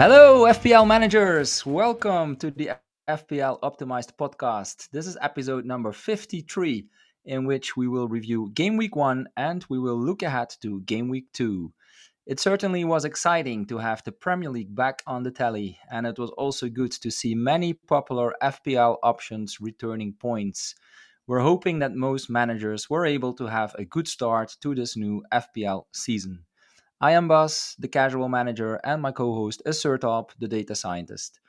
Hello, FPL managers. Welcome to the FPL Optimized podcast. This is episode number 53, in which we will review game week one and we will look ahead to game week two. It certainly was exciting to have the Premier League back on the telly, and it was also good to see many popular FPL options returning points. We're hoping that most managers were able to have a good start to this new FPL season. I am Bas, the casual manager, and my co host is Sertalp, the data scientist.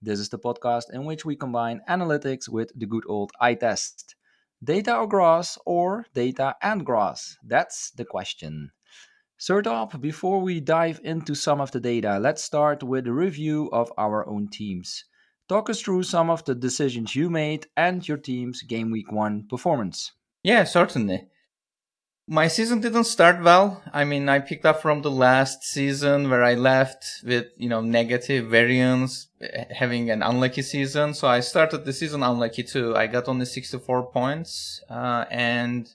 This is the podcast in which we combine analytics with the good old eye test. Data or grass, or data and grass? That's the question. Sertalp, before we dive into some of the data, let's start with a review of our own teams. Talk us through some of the decisions you made and your team's game week one performance. Yeah, certainly my season didn't start well. I mean, I picked up from the last season where I left with, you know, negative variance, having an unlucky season. So I started the season unlucky too. I got only 64 points. Uh, and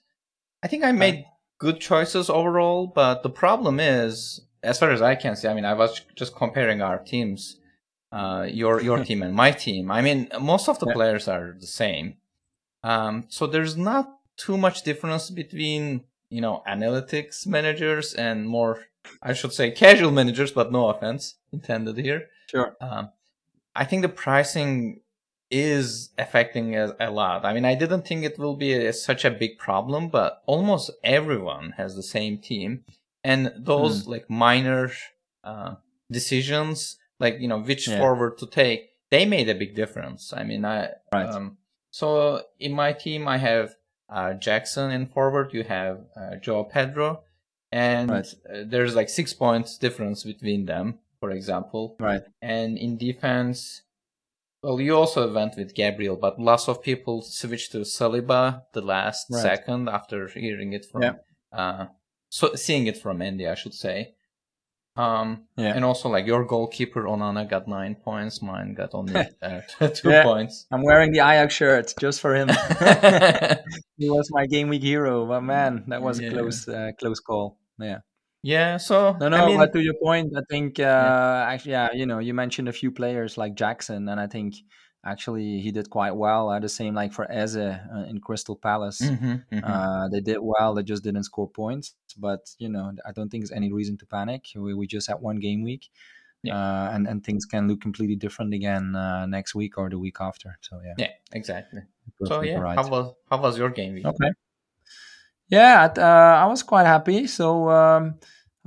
I think I made good choices overall. But the problem is, as far as I can see, I mean, I was just comparing our teams, uh, your, your team and my team. I mean, most of the players are the same. Um, so there's not too much difference between you know, analytics managers and more, I should say, casual managers, but no offense intended here. Sure. Um, I think the pricing is affecting a, a, lot. I mean, I didn't think it will be a, such a big problem, but almost everyone has the same team, and those mm. like minor uh, decisions, like you know which yeah. forward to take, they made a big difference. I mean, I right. Um, so in my team, I have uh, Jackson in forward, you have uh, João Pedro, and right. uh, there's like six points difference between them, for example. Right. And in defense, well, you also went with Gabriel, but lots of people switched to Saliba the last right. second after hearing it from, yeah. uh, so seeing it from Andy, I should say. Um, yeah. And also, like your goalkeeper Onana got nine points. Mine got only uh, two yeah. points. I'm wearing the Ajax shirt just for him. he was my game week hero, but man, that was yeah. a close, uh, close call. Yeah. Yeah. So no, no. I mean, but to your point, I think uh, yeah. actually, yeah, you know, you mentioned a few players like Jackson, and I think actually he did quite well. Uh, the same like for Eze uh, in Crystal Palace. Mm-hmm, mm-hmm. Uh, they did well. They just didn't score points. But you know, I don't think there's any reason to panic. We, we just had one game week. Yeah. Uh, and and things can look completely different again uh, next week or the week after. So yeah, yeah, exactly. So yeah, right. how was how was your game week? Okay. Yeah, uh, I was quite happy. So um,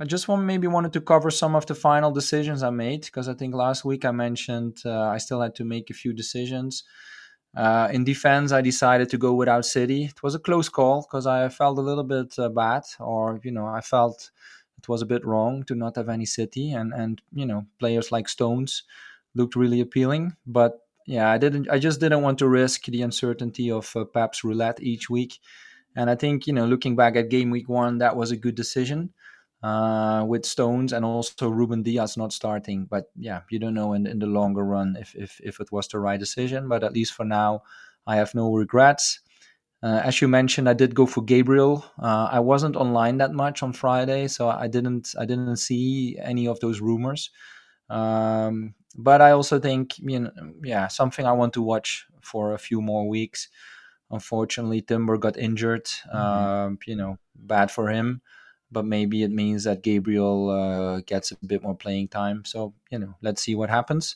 I just want maybe wanted to cover some of the final decisions I made because I think last week I mentioned uh, I still had to make a few decisions. Uh, in defense, I decided to go without City. It was a close call because I felt a little bit uh, bad, or you know, I felt it was a bit wrong to not have any City, and and you know, players like Stones looked really appealing. But yeah, I didn't. I just didn't want to risk the uncertainty of uh, Pep's roulette each week. And I think you know, looking back at game week one, that was a good decision uh, with Stones and also Ruben Dias not starting. But yeah, you don't know in, in the longer run if, if, if it was the right decision. But at least for now, I have no regrets. Uh, as you mentioned, I did go for Gabriel. Uh, I wasn't online that much on Friday, so I didn't I didn't see any of those rumors. Um, but I also think, you know, yeah, something I want to watch for a few more weeks. Unfortunately, Timber got injured. Mm-hmm. Um, you know, bad for him but maybe it means that Gabriel uh, gets a bit more playing time. So you know, let's see what happens.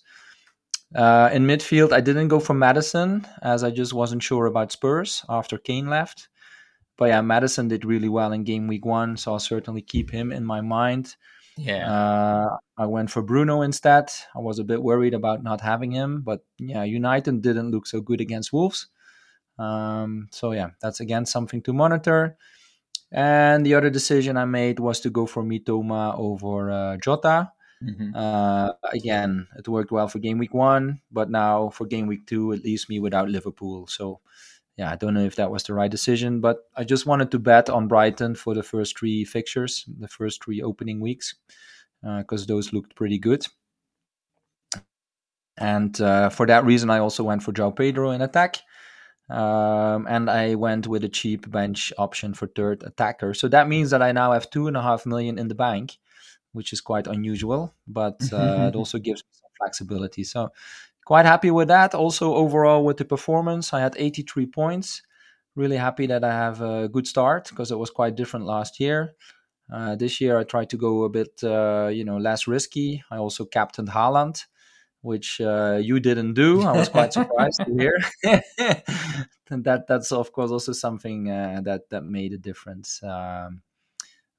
Uh, in midfield, I didn't go for Maddison as I just wasn't sure about Spurs after Kane left. But yeah, Maddison did really well in game week one, so I'll certainly keep him in my mind. Yeah. Uh, I went for Bruno instead. I was a bit worried about not having him, but yeah, United didn't look so good against Wolves. Um, so yeah, that's again something to monitor. And the other decision I made was to go for Mitoma over uh, Jota. Mm-hmm. Uh, again, it worked well for game week one, but now for game week two, it leaves me without Liverpool. So, yeah, I don't know if that was the right decision, but I just wanted to bet on Brighton for the first three fixtures, the first three opening weeks, because uh, those looked pretty good. And uh, for that reason, I also went for João Pedro in attack. Um, and I went with a cheap bench option for third attacker. So that means that I now have two and a half million in the bank. which is quite unusual, but uh, it also gives me some flexibility. So quite happy with that. Also overall with the performance, I had 83 points. Really happy that I have a good start because it was quite different last year. Uh, this year I tried to go a bit, uh, you know, less risky. I also captained Haaland, which uh, you didn't do. I was quite surprised to hear. and that that's of course also something uh, that that made a difference. Um,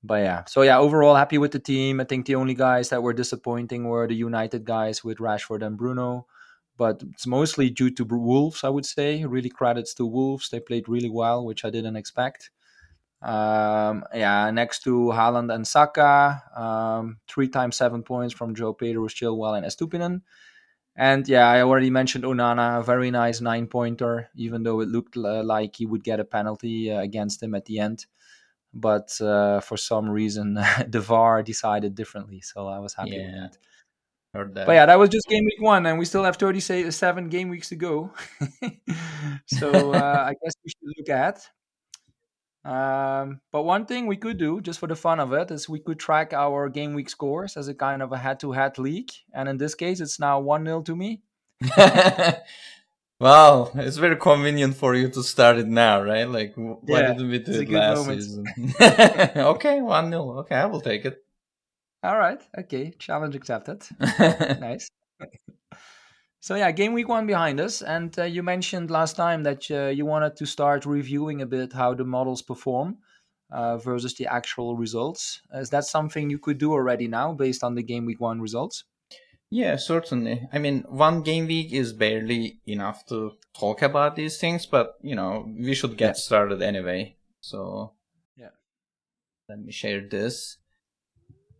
but yeah, so yeah, overall happy with the team. I think the only guys that were disappointing were the United guys with Rashford and Bruno. But it's mostly due to Wolves, I would say. Really credits to Wolves. They played really well, which I didn't expect. Um, yeah, next to Haaland and Saka, um, three times seven points from João Pedro, Chilwell, and Estupinan. And yeah, I already mentioned Onana, a very nice nine pointer, even though it looked uh, like he would get a penalty uh, against him at the end. But uh, for some reason, the VAR decided differently. So I was happy yeah. with that. But yeah, that was just game week one, and we still have 37 game weeks to go. so uh, I guess we should look at. Um, but one thing we could do, just for the fun of it, is we could track our game week scores as a kind of a head-to-head league. And in this case, it's now one 0 to me. wow, it's very convenient for you to start it now, right? Like, why yeah, didn't we do it last moment. season? okay, one 0 Okay, I will take it. All right. Okay, challenge accepted. nice. So yeah, game week one behind us, and uh, you mentioned last time that uh, you wanted to start reviewing a bit how the models perform uh, versus the actual results. Is that something you could do already now, based on the game week one results? Yeah, certainly. I mean, one game week is barely enough to talk about these things, but you know, we should get yeah. started anyway. So yeah, let me share this.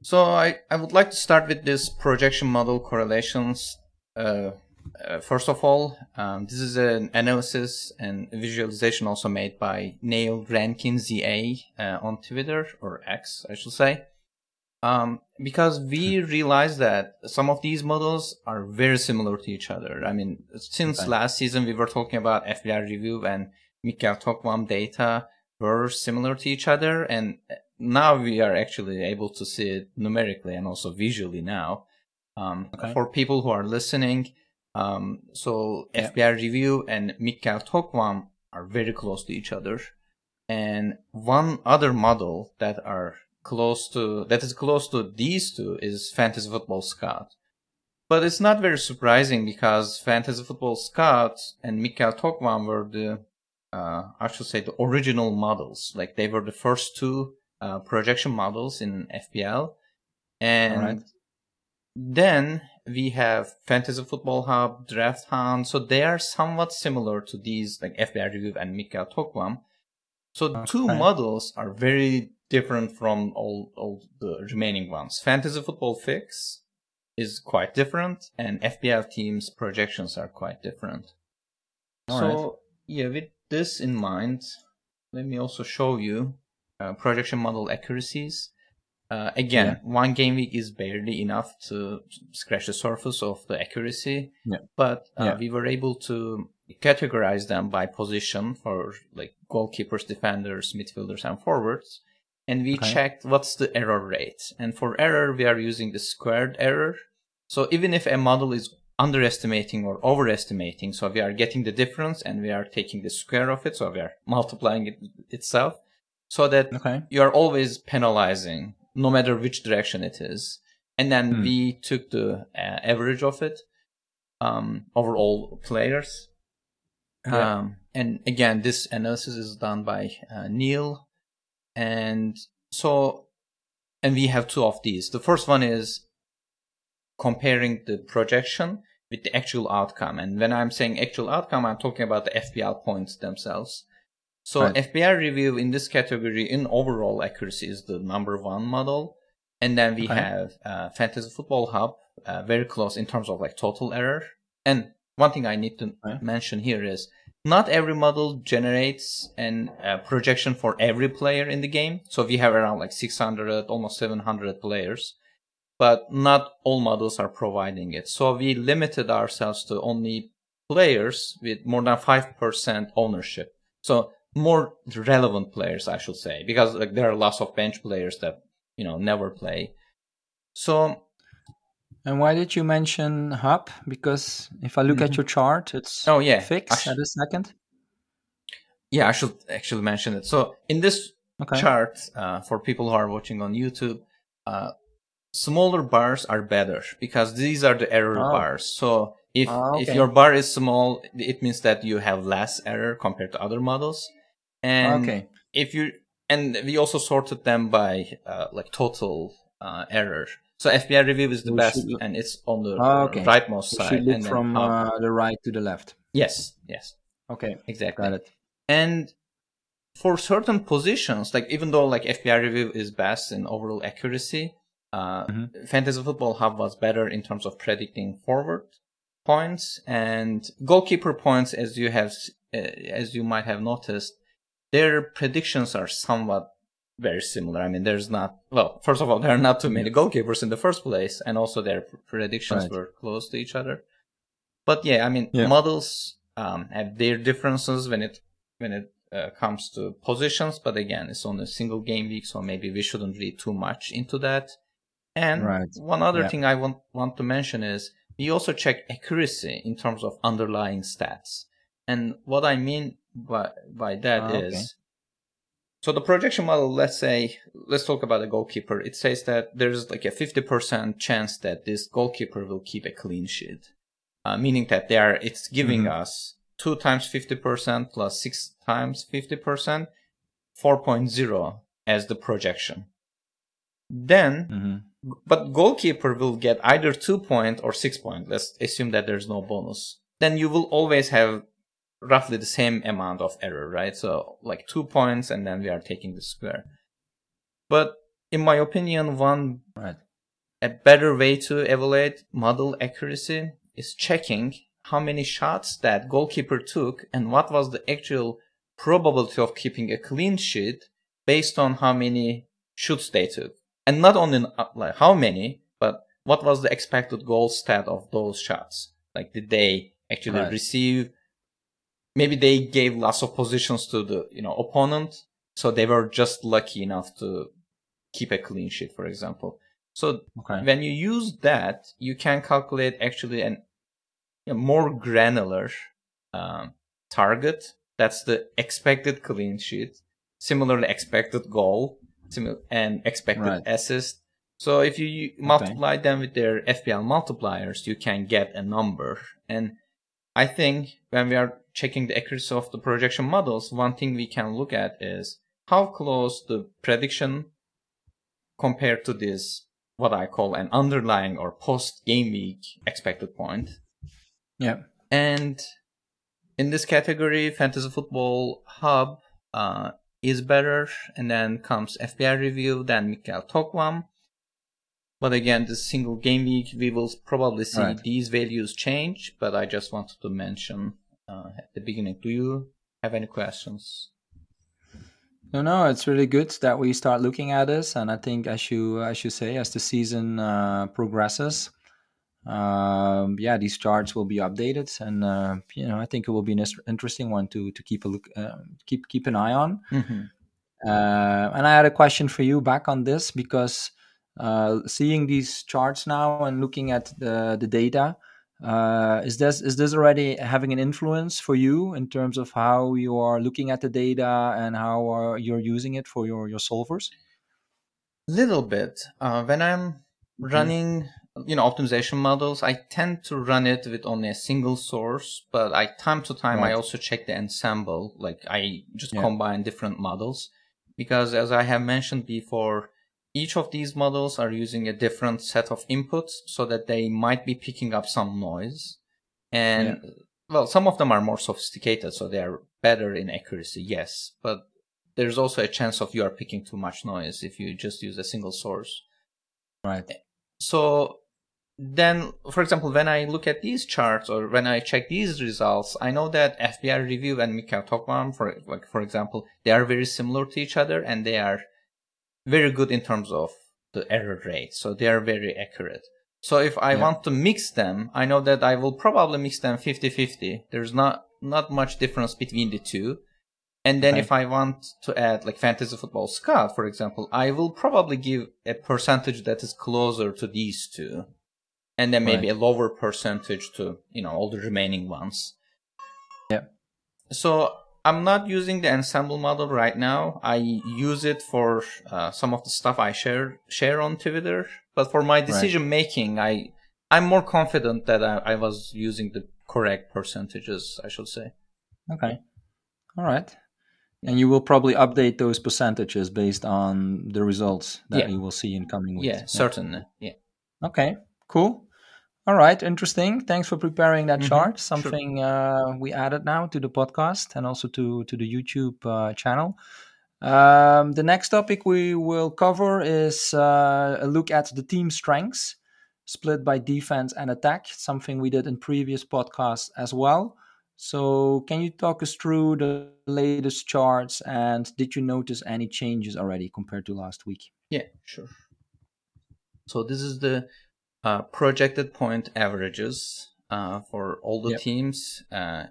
So I, I would like to start with this projection model correlations uh, uh, first of all, um, this is an analysis and visualization also made by Neil Rankin ZA uh, on Twitter or X, I should say. Um, because we hmm. realized that some of these models are very similar to each other. I mean, since okay. last season we were talking about FPL review and Mikkel Tokvam data were similar to each other, and now we are actually able to see it numerically and also visually now. Um, okay. For people who are listening, um, so yeah. FPL Review and Mikkel Tokvam are very close to each other. And one other model that are close to that is close to these two is Fantasy Football Scout. But it's not very surprising because Fantasy Football Scout and Mikkel Tokvam were the uh, I should say the original models. Like they were the first two uh, projection models in FPL. And right. then we have Fantasy Football Hub, Draft Hunt, so they are somewhat similar to these like FPL Review and Mikkel Tokvam. So two models are very different from all, all the remaining ones. Fantasy Football Fix is quite different, and FBL teams projections are quite different. All so right. yeah, with this in mind, let me also show you uh, projection model accuracies. Uh, again, yeah. one game week is barely enough to scratch the surface of the accuracy. Yeah. But uh, yeah. we were able to categorize them by position for like goalkeepers, defenders, midfielders, and forwards. And we okay. checked what's the error rate. And for error, we are using the squared error. So even if a model is underestimating or overestimating, so we are getting the difference and we are taking the square of it, so we are multiplying it itself, so that okay. you are always penalizing no matter which direction it is. And then hmm. we took the uh, average of it um, over all players. Yeah. Um, and again, this analysis is done by uh, Neil. And so, and we have two of these. The first one is comparing the projection with the actual outcome. And when I'm saying actual outcome, I'm talking about the FPL points themselves. So right. FPL review in this category in overall accuracy is the number one model. And then we okay. have uh, Fantasy Football Hub, uh, very close in terms of like total error. And one thing I need to okay. mention here is not every model generates an uh, projection for every player in the game. So we have around like 600, almost 700 players, but not all models are providing it. So we limited ourselves to only players with more than 5% ownership. So more relevant players, I should say, because like there are lots of bench players that you know never play. So and why did you mention hub? Because if I look mm-hmm. at your chart, it's oh yeah fixed sh- at a second. Yeah, I should actually mention it. So in this okay. chart, uh, for people who are watching on YouTube, uh, smaller bars are better because these are the error oh. bars. So if oh, okay. if your bar is small, it means that you have less error compared to other models. And okay. if you and we also sorted them by uh, like total uh, error. So FPL Review is the we best, should... and it's on the oh, okay. rightmost we side. Should look from uh, the right to the left. Yes. Yes. Okay. Exactly. Got it. And for certain positions, like even though like FPL Review is best in overall accuracy, uh, mm-hmm. Fantasy Football Hub was better in terms of predicting forward points and goalkeeper points, as you have, uh, as you might have noticed, their predictions are somewhat very similar. I mean, there's not, well, first of all, there are not too many goalkeepers in the first place, and also their predictions right. were close to each other. But yeah, I mean, yeah. models um, have their differences when it when it uh, comes to positions. But again, it's on a single game week, so maybe we shouldn't read too much into that. And right. one other yeah. thing I want want to mention is we also check accuracy in terms of underlying stats. And what I mean by by that ah, is, okay. so the projection model. Let's say, let's talk about a goalkeeper. It says that there's like a fifty percent chance that this goalkeeper will keep a clean sheet, uh, meaning that they are. It's giving mm-hmm. us two times fifty percent plus six times fifty percent, four point zero as the projection. Then. Mm-hmm but goalkeeper will get either two point or six point. Let's assume that there's no bonus. Then you will always have roughly the same amount of error, right? So like two points and then we are taking the square. But in my opinion, one right. a better way to evaluate model accuracy is checking how many shots that goalkeeper took and what was the actual probability of keeping a clean sheet based on how many shoots they took and not only like how many, but what was the expected goal stat of those shots? Like, did they actually right. receive? Maybe they gave lots of positions to the you know opponent, so they were just lucky enough to keep a clean sheet, for example. So okay. when you use that, you can calculate actually an a more granular um, target. That's the expected clean sheet. Similarly, expected goal and expected right. assist. So if you multiply okay. them with their FPL multipliers, you can get a number. And I think when we are checking the accuracy of the projection models, one thing we can look at is how close the prediction compared to this, what I call an underlying or post game week expected point. Yeah. And in this category, Fantasy Football Hub uh, is better, and then comes FPL Review, then Mikhail Tokvam. But again, this single game week, we will probably see right. these values change, but I just wanted to mention uh, at the beginning. Do you have any questions? No, no, it's really good that we start looking at this, and I think, as you as you say, as the season uh, progresses, um, yeah, these charts will be updated, and uh, you know I think it will be an interesting one to to keep a look, uh, keep keep an eye on. Mm-hmm. Uh, and I had a question for you back on this because uh, seeing these charts now and looking at the the data, uh, is this is this already having an influence for you in terms of how you are looking at the data and how you're using it for your your solvers? A little bit. Uh, when I'm mm-hmm. running you know optimization models i tend to run it with only a single source but i time to time right. i also check the ensemble like i just yeah. combine different models because as i have mentioned before each of these models are using a different set of inputs so that they might be picking up some noise. And yeah. well some of them are more sophisticated so they are better in accuracy yes. But there's also a chance of you are picking too much noise if you just use a single source. Right. So then, for example, when I look at these charts or when I check these results, I know that FPL Review and Mikhail Tokvam, for like for example, they are very similar to each other and they are very good in terms of the error rate. So they are very accurate. So if I yeah. want to mix them, I know that I will probably mix them 50-50. There's not not much difference between the two. And then Okay. if I want to add like fantasy football scout, for example, I will probably give a percentage that is closer to these two. And then maybe Right. a lower percentage to, you know, all the remaining ones. Yeah. So I'm not using the ensemble model right now. I use it for uh, some of the stuff I share share on Twitter, but for my decision making, I I'm more confident that I, I was using the correct percentages. I should say. Okay. All right. And you will probably update those percentages based on the results that Yeah. you will see in coming weeks. Yeah, certainly. Yeah. Okay, cool. All right, interesting. Thanks for preparing that Mhm, chart. sure. Something uh, we added now to the podcast and also to to the YouTube uh, channel. Um, the next topic we will cover is uh, a look at the team strengths, split by defense and attack. Something we did in previous podcasts as well. So, can you talk us through the latest charts and did you notice any changes already compared to last week? Yeah, sure. So this is the uh, projected point averages uh, for all the Yep. teams uh,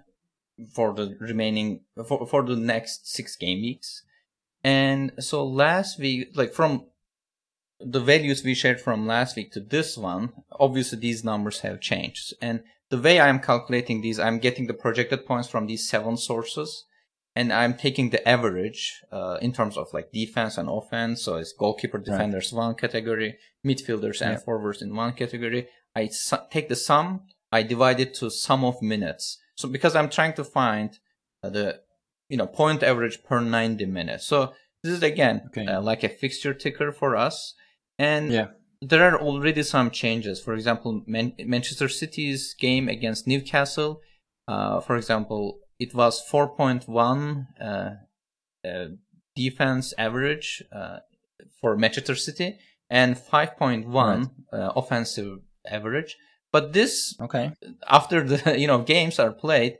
for the remaining for for the next six game weeks. And so last week, like from the values we shared from last week to this one, obviously these numbers have changed. And the way I'm calculating these, I'm getting the projected points from these seven sources and I'm taking the average uh, in terms of like defense and offense. So it's goalkeeper, defenders one category, midfielders and Yeah. forwards in one category. I su- take the sum, I divide it to sum of minutes. So because I'm trying to find uh, the you know point average per 90 minutes. So this is again Okay. uh, like a fixture ticker for us, and Yeah. there are already some changes. For example, Man- Manchester City's game against Newcastle, uh, for example, it was 4.1 uh, uh, defense average uh, for Manchester City and 5.1 Right. uh, offensive average. But this, Okay. after the you know games are played,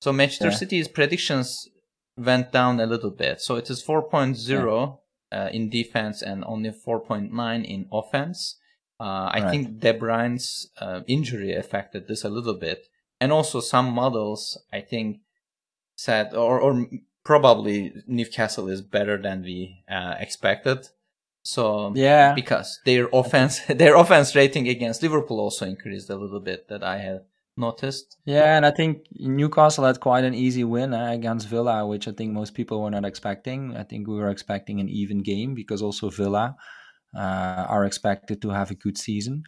so Manchester Yeah. City's predictions went down a little bit. So it is 4.0 uh, in defense and only 4.9 in offense. Uh, I Right. think De Bruyne's uh, injury affected this a little bit, and also some models I think said or or probably Newcastle is better than we uh, expected. So Yeah. because their offense their offense rating against Liverpool also increased a little bit that I have noticed. Yeah, and I think Newcastle had quite an easy win uh, against Villa, which I think most people were not expecting. I think we were expecting an even game because also Villa uh, are expected to have a good season.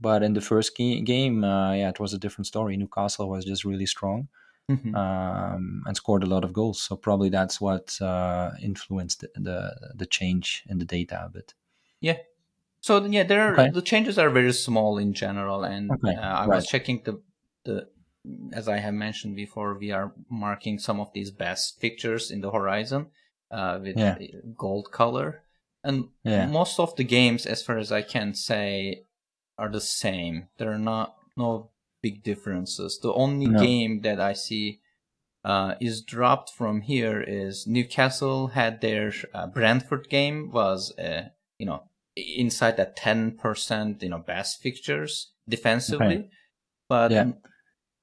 But in the first game, uh, yeah, it was a different story. Newcastle was just really strong Mhm. um, and scored a lot of goals. So probably that's what uh, influenced the, the the change in the data a bit. Yeah. So yeah, there are Okay. the changes are very small in general, and Okay, uh, I right. was checking the the as I have mentioned before, we are marking some of these best pictures in the horizon uh, with Yeah. gold color, and Yeah. most of the games, as far as I can say, are the same. There are not no big differences. The only No. game that I see uh, is dropped from here is Newcastle had their uh, Brentford game was uh, you know inside that ten percent you know best fixtures defensively, but Yeah.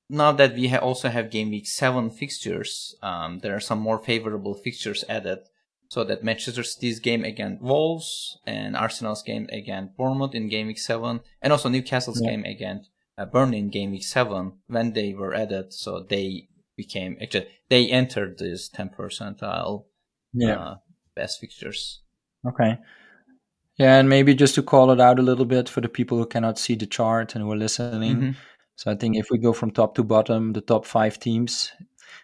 now that we ha- also have game week seven fixtures, um, there are some more favorable fixtures added. So that Manchester City's game against Wolves and Arsenal's game against Bournemouth in game week seven, and also Newcastle's Yeah. game against uh, Burnley in game week seven, when they were added, so they became actually they entered this ten percentile Yeah. uh, best fixtures. Okay. Yeah, and maybe just to call it out a little bit for the people who cannot see the chart and who are listening. Mhm. So I think if we go from top to bottom, the top five teams,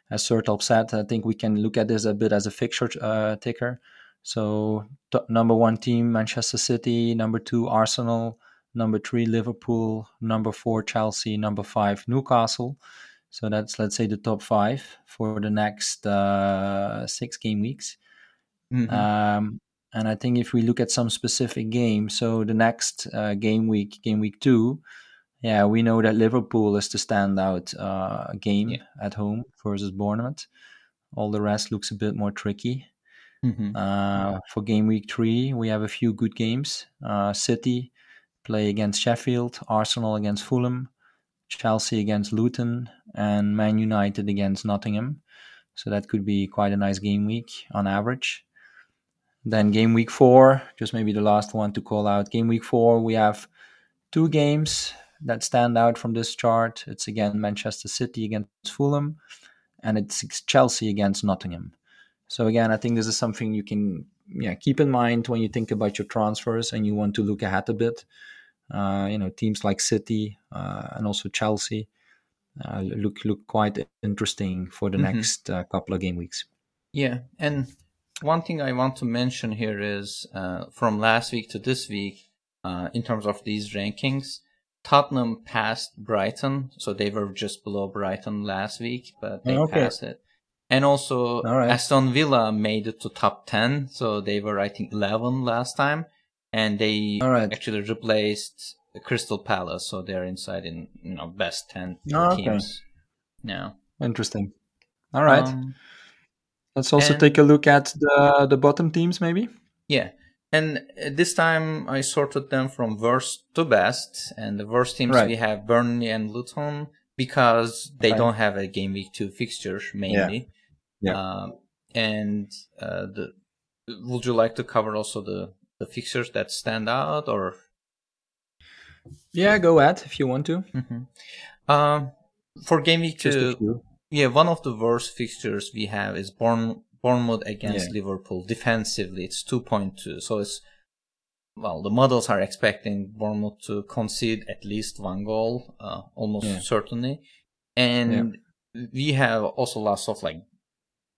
as Sertalp said, I think we can look at this a bit as a fixture uh, ticker. So top, number one team, Manchester City. Number two, Arsenal. Number three, Liverpool. Number four, Chelsea. Number five, Newcastle. So that's let's say the top five for the next uh, six game weeks. Mhm. Um, and I think if we look at some specific games, so the next uh, game week, game week two, yeah, we know that Liverpool is the standout uh, game Yeah. at home versus Bournemouth. All the rest looks a bit more tricky. Mhm. Uh, for game week three, we have a few good games. Uh, City play against Sheffield, Arsenal against Fulham, Chelsea against Luton, and Man United against Nottingham. So that could be quite a nice game week on average. Then game week four, just maybe the last one to call out. Game week four, we have two games that stand out from this chart. It's again Manchester City against Fulham, and it's Chelsea against Nottingham. So again, I think this is something you can yeah keep in mind when you think about your transfers and you want to look ahead a bit. Uh, you know, teams like City uh, and also Chelsea uh, look look quite interesting for the mm-hmm. next uh, couple of game weeks. Yeah, and one thing I want to mention here is uh, from last week to this week, uh, in terms of these rankings, Tottenham passed Brighton, so they were just below Brighton last week, but they okay. passed it. And also right. Aston Villa made it to top 10, so they were I think 11 last time, and they right. actually replaced Crystal Palace, so they're inside in you know best 10 oh, teams okay. now. Interesting. All right. Um, Let's also and, take a look at the the bottom teams, maybe. Yeah, and uh, this time I sorted them from worst to best, and the worst teams right. we have Burnley and Luton because they don't have a game week two fixture mainly. Yeah. yeah. Um, and uh, the would you like to cover also the the fixtures that stand out or? Yeah, go ahead if you want to. Mm-hmm. Um, for game week two, yeah, one of the worst fixtures we have is Bourne, Bournemouth against yeah. Liverpool. Defensively, it's 2.2. So it's, well, the models are expecting Bournemouth to concede at least one goal, uh, almost yeah. certainly. And yeah. we have also lots of like,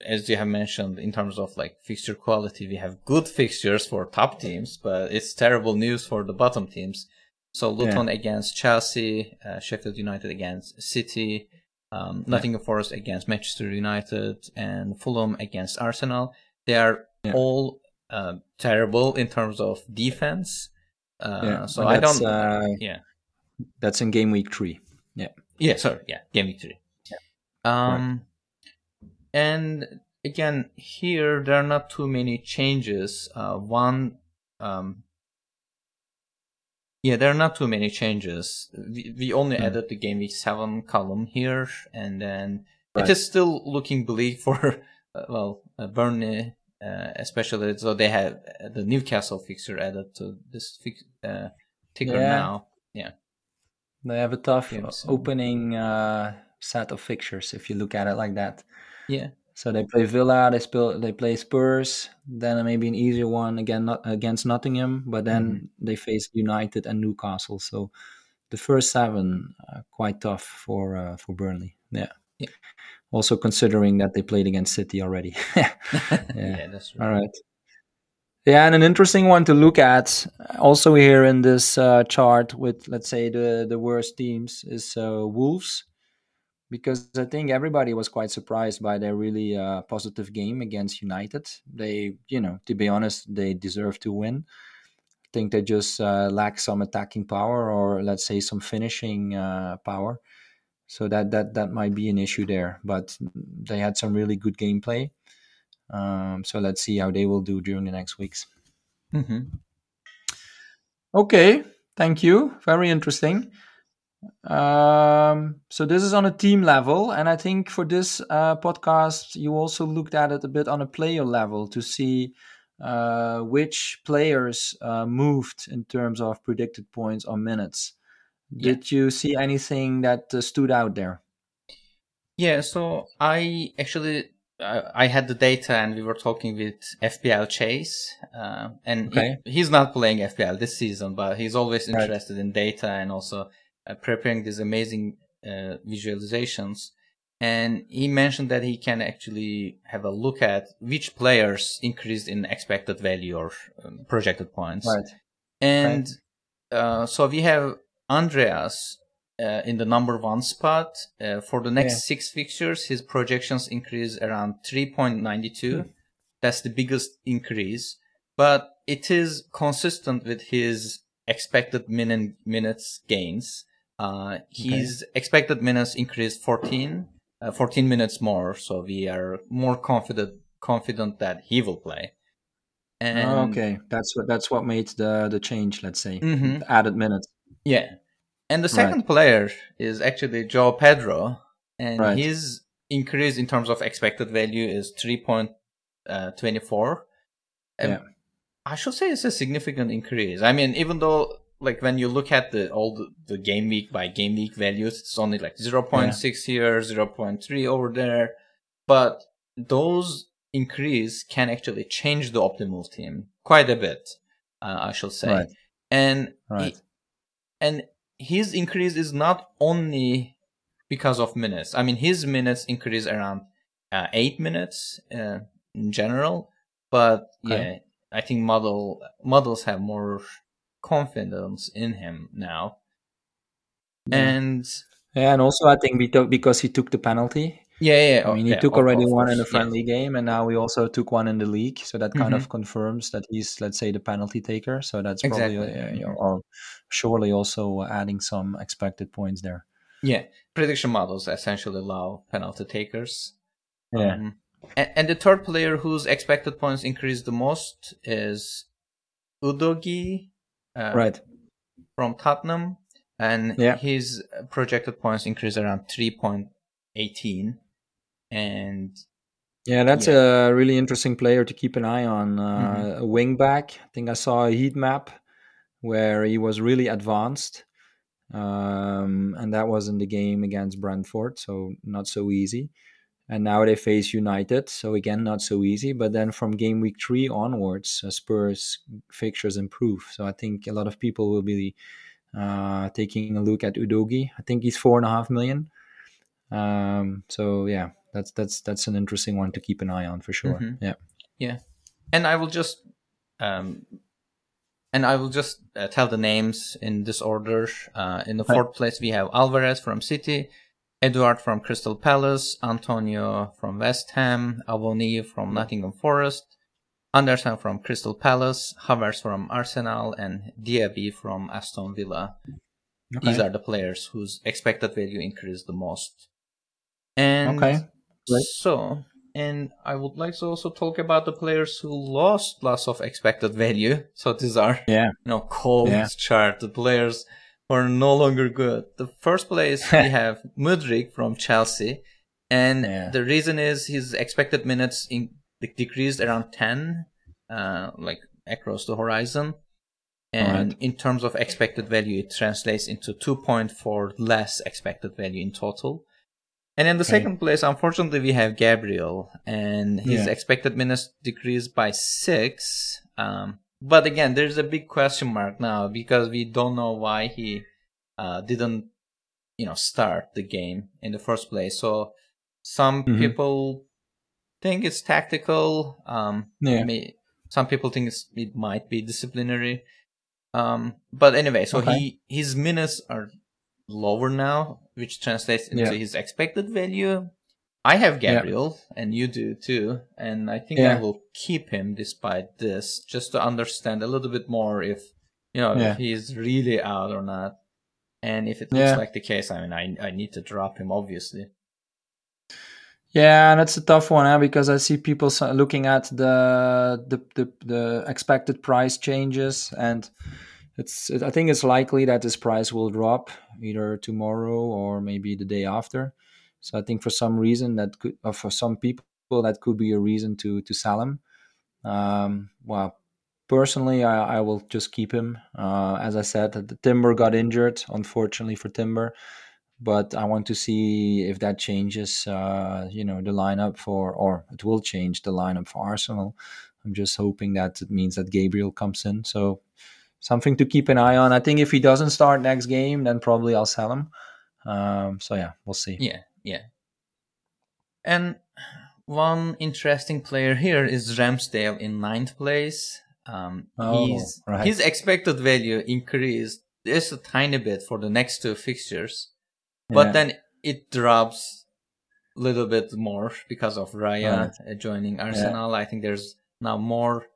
as you have mentioned, in terms of like fixture quality, we have good fixtures for top teams, but it's terrible news for the bottom teams. So Luton against Chelsea, uh, Sheffield United against City, um, Nottingham yeah. Forest against Manchester United and Fulham against Arsenal. They are yeah. all uh, terrible in terms of defense. Uh, yeah. So I don't. Uh, yeah, that's in game week three. Yeah. Yeah. Sorry. Yeah. Game week three. Yeah. Um, right. And again, here there are not too many changes. Uh, one um, yeah, there are not too many changes. We, we only mm. added the game week 7 column here, and then right. it is still looking bleak for, uh, well, uh, Burnley, uh, especially. So they have uh, the Newcastle fixture added to this fix, uh, ticker yeah. now. Yeah. They have a tough yeah, so. opening uh, set of fixtures if you look at it like that. Yeah. So they play Villa, they spill, they play Spurs, then maybe an easier one again not, against Nottingham, but then mm-hmm. they face United and Newcastle. So the first seven uh, quite tough for uh, for Burnley. Yeah. yeah. Also considering that they played against City already. yeah. yeah, that's right. All right. Yeah, and an interesting one to look at also here in this uh, chart with let's say the the worst teams is uh, Wolves because I think everybody was quite surprised by their really uh, positive game against United. They, you know, to be honest, they deserve to win. I think they just uh, lack some attacking power, or let's say some finishing uh, power. So that that that might be an issue there. But they had some really good gameplay. Um, so let's see how they will do during the next weeks. Mm-hmm. Okay, thank you. Very interesting. Um, so this is on a team level, and I think for this uh, podcast, you also looked at it a bit on a player level to see uh, which players uh, moved in terms of predicted points or minutes. Yeah. Did you see anything that uh, stood out there? Yeah, so I actually I had the data, and we were talking with FPL Chase, uh, and okay. he, he's not playing FPL this season, but he's always interested right. in data and also uh, preparing these amazing uh, visualizations. And he mentioned that he can actually have a look at which players increased in expected value or um, projected points. Right. And right. Uh, so we have Andreas uh, in the number one spot. Uh, for the next yeah. six fixtures, his projections increase around 3.92. Hmm. That's the biggest increase, but it is consistent with his expected min- minutes gains. Uh, his okay. expected minutes increased 14, uh, 14 minutes more, so we are more confident confident that he will play. And oh, okay, that's what that's what made the the change. Let's say mm-hmm. added minutes. Yeah, and the second right. player is actually João Pedro, and right. his increase in terms of expected value is 3.24. Yeah. I should say it's a significant increase. I mean, even though like when you look at the all the, the game week by game week values, it's only like 0.6 here, 0.3 over there. But those increase can actually change the optimal team quite a bit, uh, I should say. Right. And Right. he- and his increase is not only because of minutes. I mean, his minutes increase around uh, eight minutes uh, in general, but Okay. yeah, I think model models have more confidence in him now. Yeah. And Yeah, and also I think we took because he took the penalty. yeah, yeah. I mean, he yeah, took already one in a yeah. friendly game, and now we also took one in the league. So that kind Mhm. of confirms that he's, let's say, the penalty taker. So that's Exactly, probably, you know, mhm. or surely also adding some expected points there. Yeah, prediction models essentially allow penalty takers. Yeah. Um, and, and the third player whose expected points increase the most is Udogie right. from Tottenham, and Yeah. his projected points increase around 3.18. And Yeah, that's a really interesting player to keep an eye on. Uh, Mhm. A wing back. I think I saw a heat map where he was really advanced. Um, and that was in the game against Brentford, so not so easy. And now they face United, so again, not so easy. But then from game week three onwards, uh, Spurs fixtures improve. So I think a lot of people will be uh, taking a look at Udogie. I think he's four and a half million. Um, so yeah, that's that's that's an interesting one to keep an eye on for sure. Mhm. Yeah. and I will just um, and I will just uh, tell the names in this order. Uh, in the fourth place, we have Alvarez from City, Edouard from Crystal Palace, Antonio from West Ham, Awoniyi from Nottingham Forest, Andersen from Crystal Palace, Havertz from Arsenal, and Diaby from Aston Villa. These are the players whose expected value increased the most. And Okay. So, and I would like to also talk about the players who lost lots of expected value. So these are, Yeah. you know, cold Yeah. chart. The players who are no longer good. The first place we have Mudryk from Chelsea, and Yeah. the reason is his expected minutes in, decreased around ten, uh, like across the horizon. And Alright. in terms of expected value, it translates into 2.4 less expected value in total. And in the Okay. second place, unfortunately, we have Gabriel, and his Yeah. expected minutes decreased by six. Um, but again, there's a big question mark now because we don't know why he uh, didn't, you know, start the game in the first place. So some Mhm. people think it's tactical. Um, Yeah. may- some people think it's, it might be disciplinary. Um, but anyway, so Okay. he his minutes are lower now, which translates into Yeah. his expected value. I have Yeah. Gabriel, and you do too, and I think I will keep him despite this, just to understand a little bit more if you know Yeah. if he's really out or not. And if it looks Yeah. like the case, I mean, I I need to drop him, obviously. Yeah, and it's a tough one huh? because I see people looking at the, the the the expected price changes, and it's it, I think it's likely that this price will drop either tomorrow or maybe the day after. So I think for some reason that could, or for some people, that could be a reason to to sell him. Um, well, personally, I, I will just keep him. Uh, as I said, the Timber got injured, unfortunately for Timber but I want to see if that changes, uh, you know, the lineup for, or it will change the lineup for Arsenal. I'm just hoping that it means that Gabriel comes in. So something to keep an eye on. I think if he doesn't start next game, then probably I'll sell him. Um, so yeah, we'll see. Yeah, yeah. And one interesting player here is Ramsdale in ninth place. Um, Oh, he's, right. His expected value increased just a tiny bit for the next two fixtures, but Yeah. then it drops a little bit more because of Raya uh, joining Arsenal. I think there's now more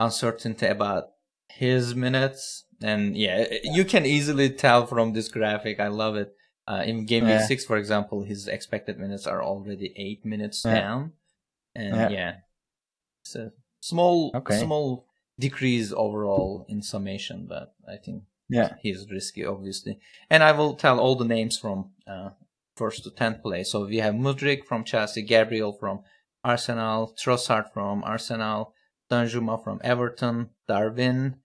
uncertainty about his minutes. And yeah, you can easily tell from this graphic. I love it. Uh, in game week Yeah. six, for example, his expected minutes are already eight minutes Yeah. down. And Yeah. yeah, it's a small, Okay. small decrease overall in summation, but I think Yeah. he's risky, obviously. And I will tell all the names from uh, first to 10th place. So we have Mudryk from Chelsea, Gabriel from Arsenal, Trossard from Arsenal, Danjuma from Everton, Darwin,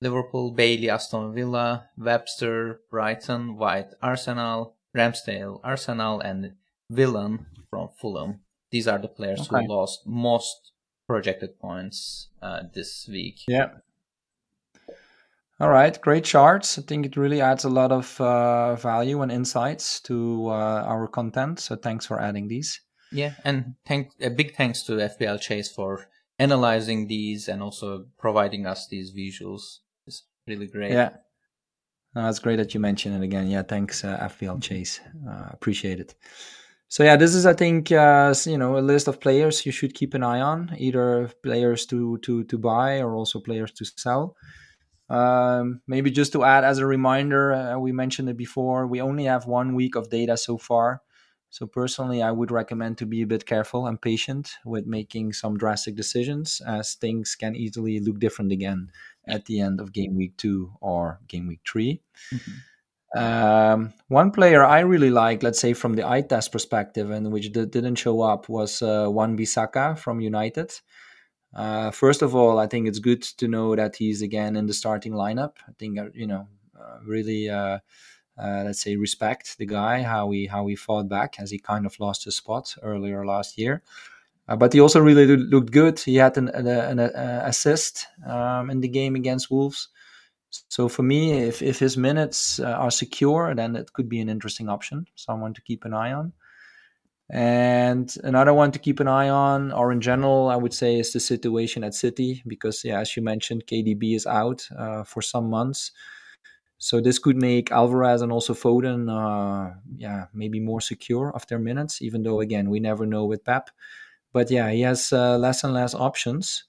Liverpool, Bailey, Aston Villa, Webster, Brighton, White, Arsenal, Ramsdale, Arsenal, and Willian from Fulham. These are the players okay. who lost most projected points uh, this week. Yeah. All right, great charts. I think it really adds a lot of uh, value and insights to uh, our content. So thanks for adding these. Yeah, and thank a big thanks to FPL Chase for analyzing these and also providing us these visuals. Really great. Yeah, no, great that you mentioned it again. Yeah, thanks uh, Chase. Uh, appreciate it. So yeah, this is I think uh, you know a list of players you should keep an eye on, either players to to to buy or also players to sell. Um, maybe just to add as a reminder, uh, we mentioned it before. We only have one week of data so far. So personally, I would recommend to be a bit careful and patient with making some drastic decisions, as things can easily look different again at the end of game week two or game week 3 mm-hmm. um, one player I really like, let's say from the eye test perspective, and which d- didn't show up, was uh, Wan-Bissaka from United. Uh, first of all, I think it's good to know that he's again in the starting lineup. I think uh, you know uh, really uh, uh, let's say respect the guy how he how he fought back as he kind of lost his spot earlier last year. Uh, but he also really looked good. He had an, an, an, assist um, in the game against Wolves. So for me, if, if his minutes are secure, then it could be an interesting option, someone to keep an eye on. And another one to keep an eye on, or in general, I would say, is the situation at City, because, yeah, as you mentioned, KDB is out uh, for some months. So this could make Alvarez and also Foden, uh, yeah, maybe more secure of their minutes, even though, again, we never know with Pep. But yeah, he has uh, less and less options.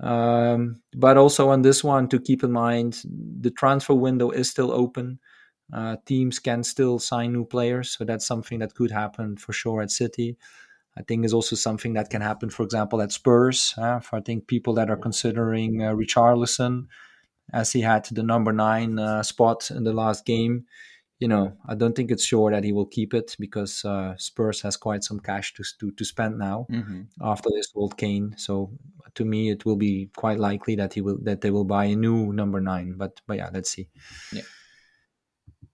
Um, but also on this one, to keep in mind, the transfer window is still open. Uh, teams can still sign new players, so that's something that could happen for sure at City. I think is also something that can happen, for example, at Spurs. Uh, for I think people that are considering uh, Richarlison, as he had the number nine uh, spot in the last game, you know, I don't think it's sure that he will keep it because uh, Spurs has quite some cash to to, to spend now mm-hmm. after this old Kane. So to me, it will be quite likely that he will that they will buy a new number nine. But but yeah, let's see. Yeah.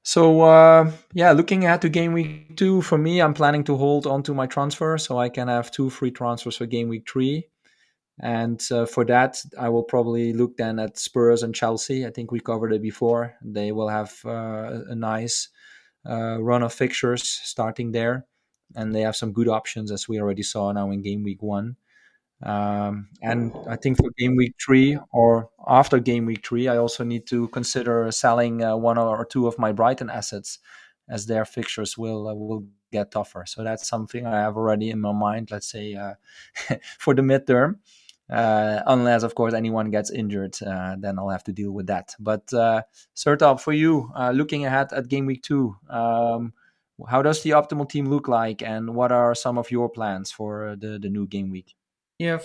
So uh, yeah, looking at to game week two for me, I'm planning to hold on to my transfer so I can have two free transfers for game week three. And uh, for that, I will probably look then at Spurs and Chelsea. I think we covered it before. They will have uh, a nice uh, run of fixtures starting there, and they have some good options as we already saw now in game week one. Um, and I think for game week three or after game week three, I also need to consider selling uh, one or two of my Brighton assets as their fixtures will uh, will get tougher. So that's something I have already in my mind. Let's say uh, for the midterm, uh, unless of course anyone gets injured, uh, then I'll have to deal with that. But uh, Sertalp, for you, uh, looking ahead at game week two. Um, how does the optimal team look like, and what are some of your plans for the, the new game week? Yeah,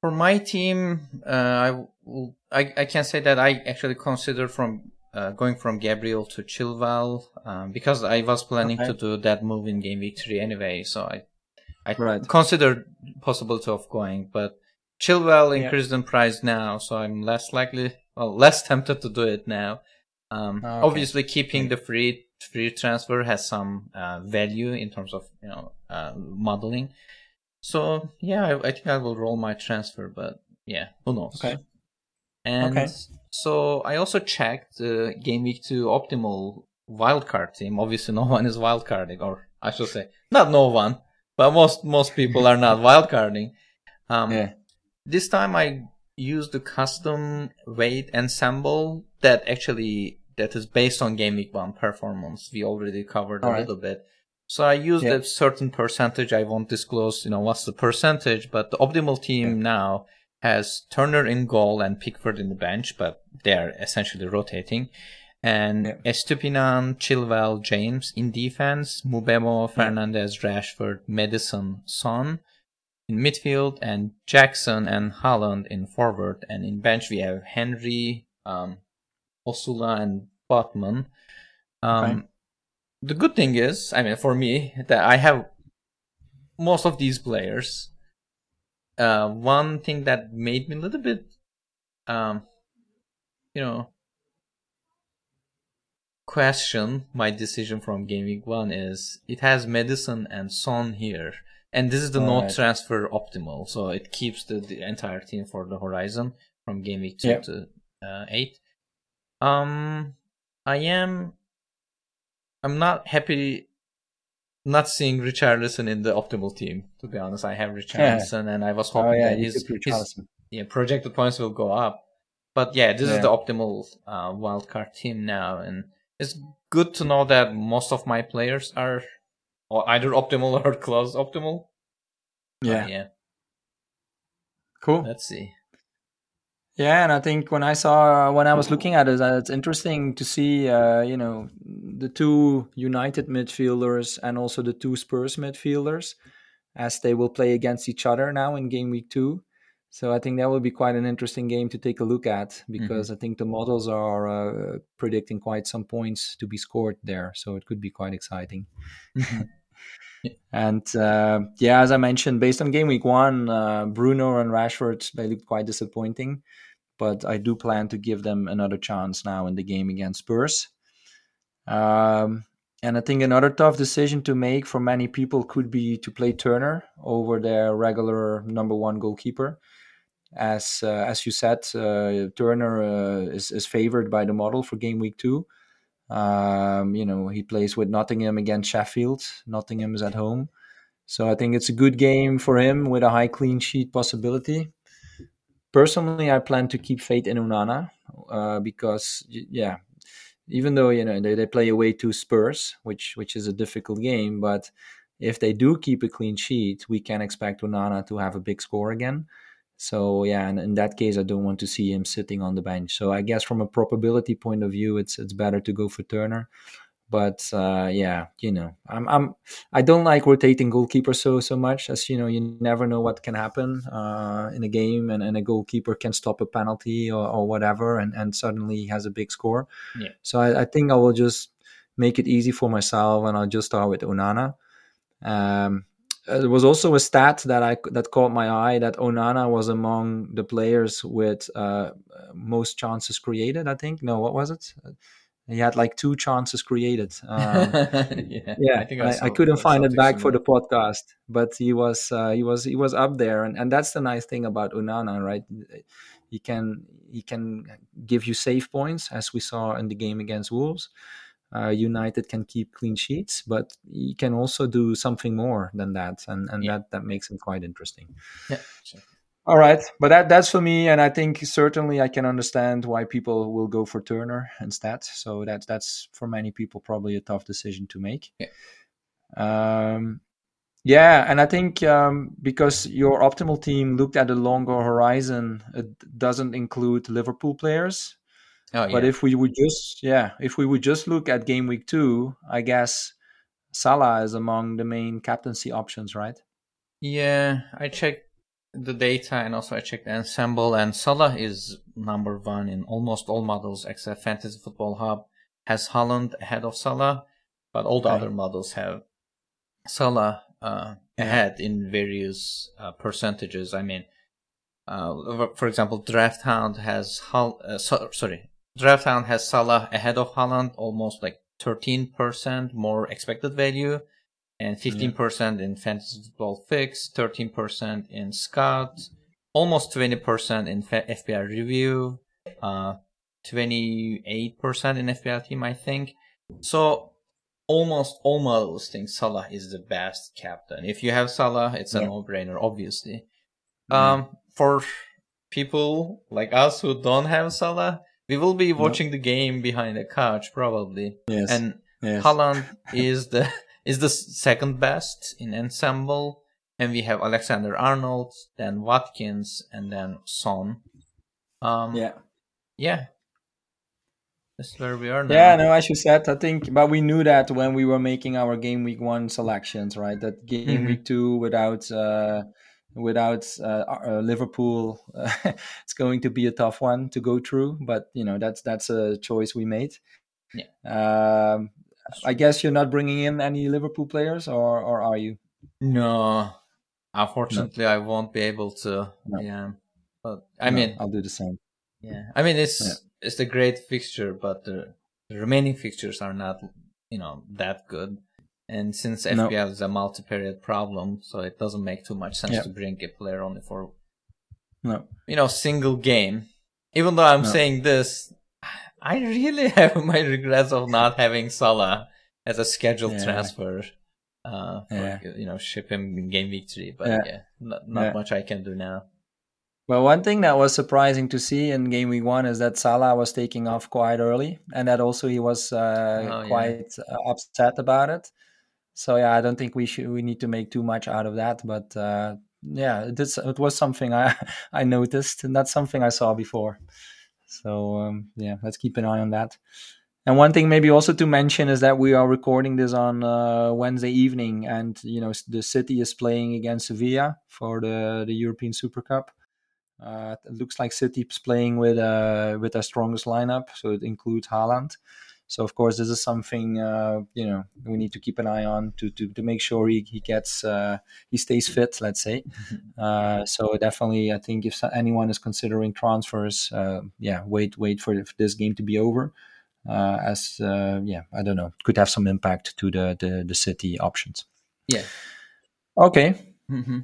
for my team, uh, I, I I can say that I actually consider from uh, going from Gabriel to Chilwell um, because I was planning okay. to do that move in game week three anyway. So I I right. considered possibility of going, but Chilwell increased yeah. in price now, so I'm less likely, well, less tempted to do it now. Um, oh, okay. Obviously, keeping the free free transfer has some uh, value in terms of you know uh, modeling. So yeah, I, I, think I will roll my transfer, but yeah, who knows? Okay. And okay. so I also checked uh, game week two optimal wildcard team. Obviously, no one is wildcarding, or I should say, not no one, but most most people are not wildcarding. Um, yeah. This time I used the custom weight ensemble that actually that is based on game week one performance. We already covered All a right. little bit. So I used yeah. a certain percentage. I won't disclose, you know, what's the percentage, but the optimal team yeah. now has Turner in goal and Pickford in the bench, but they're essentially rotating. And yeah. Estupinan, Chilwell, James in defense, Mbeumo, Fernandez, Rashford, Maddison, Son in midfield, and Jackson and Haaland in forward. And in bench we have Henry, um, Osula, and Botman. Um, okay the good thing is, I mean, for me, that I have most of these players. Uh, one thing that made me a little bit, um, you know, question my decision from Game Week 1 is it has Maddison and Son here. And this is the All no right. transfer optimal. So it keeps the, the, entire team for the horizon from Game Week 2 yep. to uh, 8. Um, I am I'm not happy not seeing Richarlison in the optimal team. To be honest, I have Richarlison, yeah. and I was hoping oh, yeah, that his, his yeah, projected points will go up. But yeah, this yeah. is the optimal uh, wildcard team now, and it's good to know that most of my players are either optimal or close optimal. Yeah, uh, yeah. Cool. Let's see. Yeah, and I think when I saw when I was looking at it, it's interesting to see, uh, you know, the two United midfielders and also the two Spurs midfielders, as they will play against each other now in game week two. So I think that will be quite an interesting game to take a look at because mm-hmm. I think the models are uh, predicting quite some points to be scored there. So it could be quite exciting. Mm-hmm. And uh, yeah, as I mentioned, based on game week one, uh, Bruno and Rashford they looked quite disappointing but I do plan to give them another chance now in the game against Spurs. Um, and I think another tough decision to make for many people could be to play Turner over their regular number one goalkeeper. As uh, as you said, uh, Turner uh, is, is favored by the model for game week two. Um, you know, he plays with Nottingham against Sheffield. Nottingham is at home. So I think it's a good game for him with a high clean sheet possibility personally, I plan to keep faith in Onana uh, because, yeah, even though you know they, they play away to Spurs, which which is a difficult game, but if they do keep a clean sheet, we can expect Onana to have a big score again. So yeah, and in that case, I don't want to see him sitting on the bench. So I guess from a probability point of view, it's it's better to go for Turner but uh, yeah, you know, I'm I'm I don't like rotating goalkeepers so so much as you know you never know what can happen uh, in a game and, and a goalkeeper can stop a penalty or, or whatever and, and suddenly he has a big score. Yeah. So I, I think I will just make it easy for myself and I'll just start with Onana. Um, there was also a stat that I that caught my eye that Onana was among the players with uh, most chances created. I think no, what was it? he had like two chances created. Um, yeah, yeah, I, I, I, I couldn't find it back for the podcast, but he was uh, he was he was up there, and, and that's the nice thing about Onana, right? He can he can give you save points, as we saw in the game against Wolves. Uh, United can keep clean sheets, but he can also do something more than that, and and yeah. that that makes him quite interesting. Yeah. Sure. All right, but that that's for me, and I think certainly I can understand why people will go for Turner instead. So that's that's for many people probably a tough decision to make. Yeah. Um, yeah, and I think um, because your optimal team looked at a longer horizon, it doesn't include Liverpool players. Oh, but if we would just yeah, if we would just look at game week two, I guess Salah is among the main captaincy options, right? Yeah, I checked the data and also I checked the ensemble and Salah is number one in almost all models except Fantasy Football Hub has Haaland ahead of Salah, but all the other models have Salah uh, ahead in various uh, percentages. I mean, uh, for example, Draft Hound has Hal- uh, so, sorry, Draft Hound has Salah ahead of Haaland, almost like 13% more expected value and 15% in fantasy football fix, 13% in scout, almost 20% in FPL review, uh, 28% in FPL team, I think. So almost all models think Salah is the best captain. If you have Salah, it's a yeah. no-brainer, obviously. Um, for people like us who don't have Salah, we will be watching the game behind the couch probably. Yes. And yes. Haaland is the is the second best in ensemble. And we have Alexander Arnold, then Watkins, and then Son. Um, yeah. Yeah. That's where we are now. Yeah, no, as you said, I think, but we knew that when we were making our game week one selections, right? That game mm-hmm. week two without uh, without uh, uh, Liverpool, it's going to be a tough one to go through. But you know, that's that's a choice we made. Yeah. Um, I guess you're not bringing in any Liverpool players, or or are you? No, unfortunately, no. I won't be able to. No. Yeah, but I no, mean, I'll do the same. Yeah, I mean it's yeah. it's a great fixture, but the, the, remaining fixtures are not, you know, that good. And since FPL is a multi-period problem, so it doesn't make too much sense yeah. to bring a player only for, no, you know, single game. Even though I'm saying this, I really have my regrets of not having Salah as a scheduled yeah. transfer. Uh, for, yeah. you know, ship him in game week three, but yeah, yeah not, not much I can do now. Well, one thing that was surprising to see in game week one is that Salah was taking off quite early, and that also he was uh, oh, quite uh, upset about it. So yeah, I don't think we should we need to make too much out of that, but uh, yeah, it, is, it was something I I noticed, and that's something I saw before. So um, yeah, let's keep an eye on that. And one thing maybe also to mention is that we are recording this on uh, Wednesday evening, and you know the city is playing against Sevilla for the the European Super Cup. Uh, it looks like City is playing with uh, with their strongest lineup, so it includes Haaland. So of course, this is something uh, you know we need to keep an eye on to to, to make sure he he gets uh, he stays fit. Let's say. Uh, so definitely, I think if anyone is considering transfers, uh, yeah, wait wait for this game to be over. Uh, as uh, yeah, I don't know, could have some impact to the the, the city options. Yeah. Okay. Mm-hmm.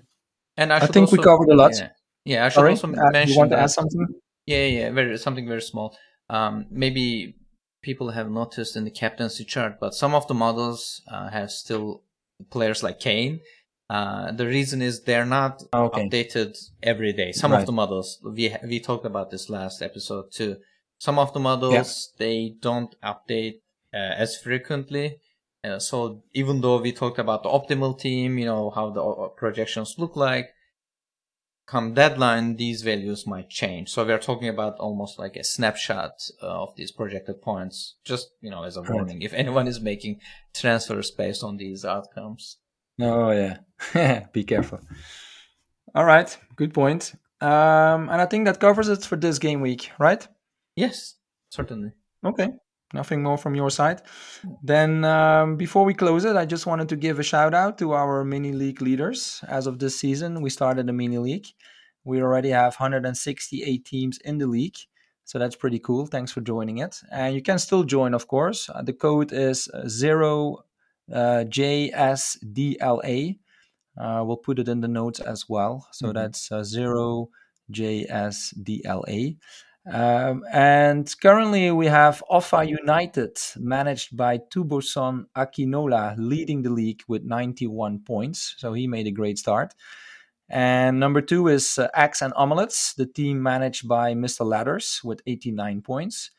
And I, I think also, we covered a lot. Yeah, yeah I should also mention. You want to add something? Yeah, yeah, very something very small. Um, maybe people have noticed in the captaincy chart, but some of the models uh, have still players like Kane. Uh, the reason is they're not okay. updated every day. Some right. of the models, we we talked about this last episode too. Some of the models yeah. they don't update uh, as frequently. Uh, so even though we talked about the optimal team, you know how the uh, projections look like, come deadline, these values might change. So we are talking about almost like a snapshot uh, of these projected points, just you know as a warning if anyone is making transfers based on these outcomes. Oh yeah, be careful. All right, good point. Um, and I think that covers it for this game week, right? Yes, certainly. Okay, nothing more from your side. Then, um, before we close it, I just wanted to give a shout out to our mini league leaders. As of this season, we started a mini league. We already have 168 teams in the league. So that's pretty cool. Thanks for joining it. And you can still join, of course. Uh, the code is 0JSDLA. Uh, we'll put it in the notes as well. So mm-hmm. that's uh, 0JSDLA. Um, and currently we have Offa United, managed by Tuboson Akinola, leading the league with 91 points. So he made a great start. And number two is uh, Axe and Omelets, the team managed by Mr. Ladders with 89 points.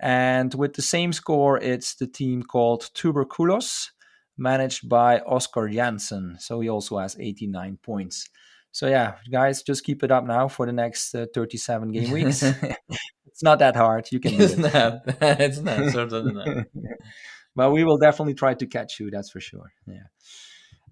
And with the same score, it's the team called Tuberculos, managed by Oscar Janssen. So he also has 89 points. So yeah, guys, just keep it up now for the next uh, 37 game weeks. it's not that hard. You can. It's it. not. it's not certainly not. but we will definitely try to catch you. That's for sure. Yeah.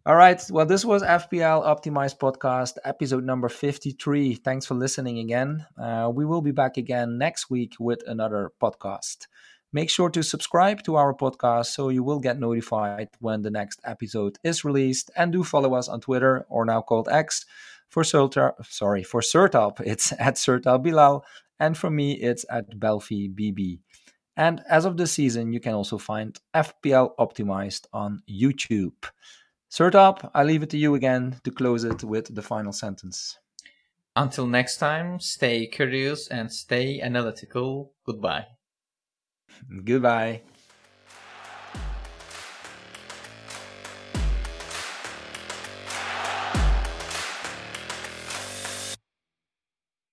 All right. Well, this was FPL Optimized Podcast, episode number 53. Thanks for listening again. Uh, we will be back again next week with another podcast. Make sure to subscribe to our podcast so you will get notified when the next episode is released. And do follow us on Twitter, or now called X, for Surtal, sorry, for Sertalp, it's at Surtal Bilal, and for me, it's at Belfi BB. And as of this season, you can also find FPL Optimized on YouTube. Sertalp, I leave it to you again to close it with the final sentence. Until next time, stay curious and stay analytical. Goodbye. Goodbye.